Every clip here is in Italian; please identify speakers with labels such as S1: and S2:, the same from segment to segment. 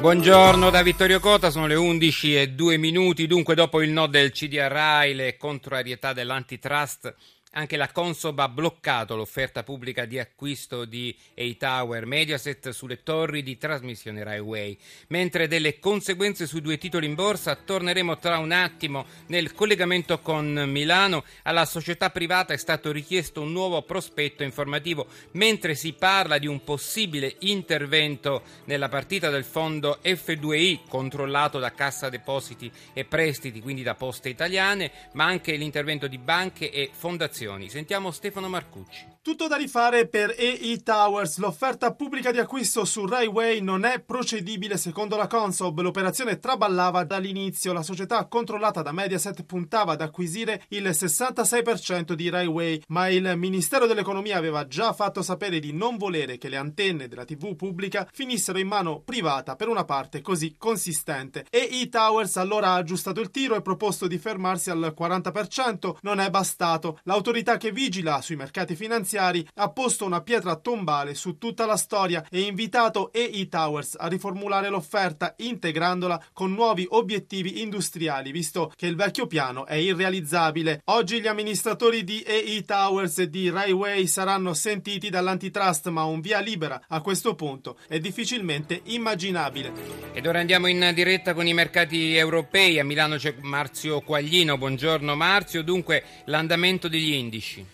S1: Buongiorno da Vittorio Cota, sono le 11 e 2 minuti, dunque dopo il no del CDRI, le contrarietà dell'antitrust anche la Consob ha bloccato l'offerta pubblica di acquisto di A-Tower Mediaset sulle torri di trasmissione Rai Way. Mentre delle conseguenze sui due titoli in borsa, torneremo tra un attimo nel collegamento con Milano. Alla società privata è stato richiesto un nuovo prospetto informativo, mentre si parla di un possibile intervento nella partita del fondo F2I controllato da Cassa Depositi e Prestiti, quindi da Poste Italiane, ma anche l'intervento di banche e fondazioni informazioni. Sentiamo Stefano Marcucci.
S2: Tutto da rifare per EE Towers. L'offerta pubblica di acquisto su Rai Way non è procedibile secondo la Consob. L'operazione traballava dall'inizio. La società controllata da Mediaset puntava ad acquisire il 66% di Rai Way, ma il Ministero dell'Economia aveva già fatto sapere di non volere che le antenne della TV pubblica finissero in mano privata per una parte così consistente. EE Towers allora ha aggiustato il tiro e proposto di fermarsi al 40%. Non è bastato. L'autorità che vigila sui mercati finanziari ha posto una pietra tombale su tutta la storia e invitato EE Towers a riformulare l'offerta integrandola con nuovi obiettivi industriali, visto che il vecchio piano è irrealizzabile. Oggi gli amministratori di EE Towers e di Railway saranno sentiti dall'antitrust, ma un via libera a questo punto è difficilmente immaginabile.
S1: Ed ora andiamo in diretta con i mercati europei. A Milano c'è Marzio Quaglino. Buongiorno Marzio. Dunque, l'andamento degli indici.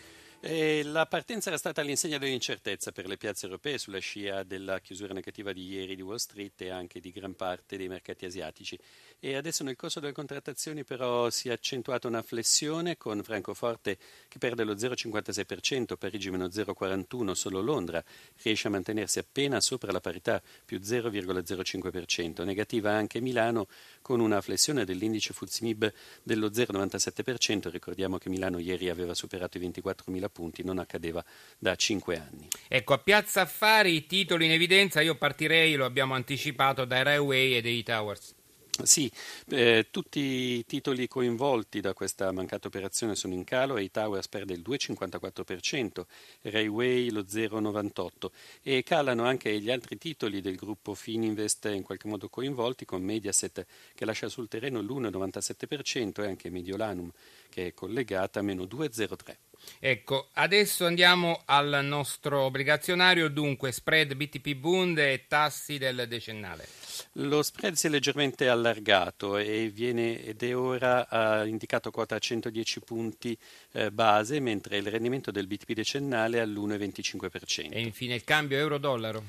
S3: E la partenza era stata all'insegna dell'incertezza per le piazze europee sulla scia della chiusura negativa di ieri di Wall Street e anche di gran parte dei mercati asiatici. E adesso nel corso delle contrattazioni però si è accentuata una flessione con Francoforte che perde lo 0,56%, Parigi meno 0,41%, solo Londra riesce a mantenersi appena sopra la parità più 0,05%. Negativa anche Milano con una flessione dell'indice Fuzimib dello 0,97%. Ricordiamo che Milano ieri aveva superato i 24.000 punti, non accadeva da 5 anni.
S1: Ecco, a Piazza Affari i titoli in evidenza, io partirei, lo abbiamo anticipato, dai Railway e dei Towers.
S3: Sì, eh, tutti i titoli coinvolti da questa mancata operazione sono in calo e i Towers perde il 2,54%, Railway lo 0,98% e calano anche gli altri titoli del gruppo Fininvest in qualche modo coinvolti con Mediaset che lascia sul terreno l'1,97% e anche Mediolanum che è collegata a meno 2,03%.
S1: Ecco, adesso andiamo al nostro obbligazionario, dunque spread BTP Bund e tassi del decennale.
S3: Lo spread si è leggermente allargato e viene, ed è ora indicato quota a 110 punti uh, base, mentre il rendimento del BTP decennale è all'1,25%.
S1: E infine il cambio euro-dollaro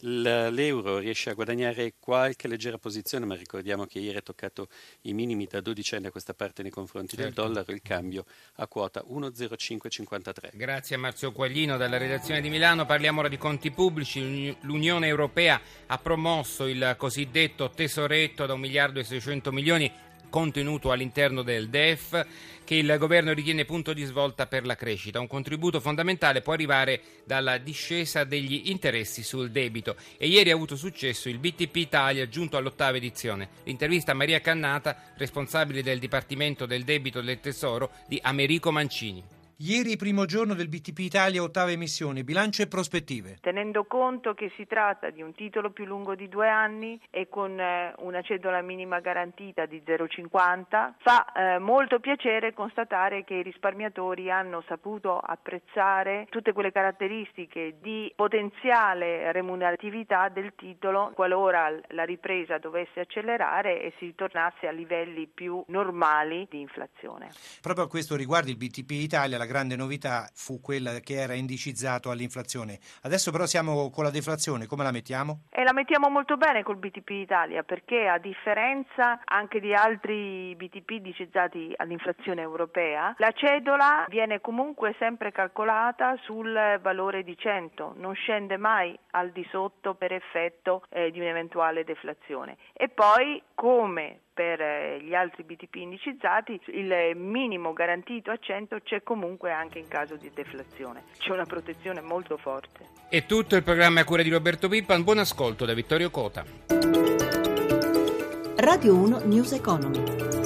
S3: l'euro riesce a guadagnare qualche leggera posizione, ma ricordiamo che ieri ha toccato i minimi da 12 anni a questa parte nei confronti certo. del dollaro, il cambio a quota 1,0553.
S1: Grazie a Marzio Quaglino dalla redazione di Milano. Parliamo ora di conti pubblici. L'Unione Europea ha promosso il cosiddetto tesoretto da 1 miliardo e 600 milioni contenuto all'interno del DEF che il governo ritiene punto di svolta per la crescita. Un contributo fondamentale può arrivare dalla discesa degli interessi sul debito e ieri ha avuto successo il BTP Italia giunto all'ottava edizione. L'intervista a Maria Cannata, responsabile del Dipartimento del Debito del Tesoro di Americo Mancini.
S4: Ieri primo giorno del BTP Italia, ottava emissione, bilancio e prospettive.
S5: Tenendo conto che si tratta di un titolo più lungo di due anni e con eh, una cedola minima garantita di 0,50, fa eh, molto piacere constatare che i risparmiatori hanno saputo apprezzare tutte quelle caratteristiche di potenziale remuneratività del titolo qualora la ripresa dovesse accelerare e si tornasse a livelli più normali di inflazione.
S4: Proprio a questo riguardo il BTP Italia, la grande novità fu quella che era indicizzato all'inflazione. Adesso però siamo con la deflazione, come la mettiamo?
S5: E la mettiamo molto bene col BTP Italia perché a differenza anche di altri BTP indicizzati all'inflazione europea, la cedola viene comunque sempre calcolata sul valore di 100, non scende mai al di sotto per effetto eh, di un'eventuale deflazione. E poi come per eh, gli altri BTP indicizzati, il minimo garantito a 100 c'è comunque anche in caso di deflazione. C'è una protezione molto forte.
S1: È tutto il programma a cura di Roberto Pippan. Buon ascolto da Vittorio Cota.
S6: Radio 1 News Economy.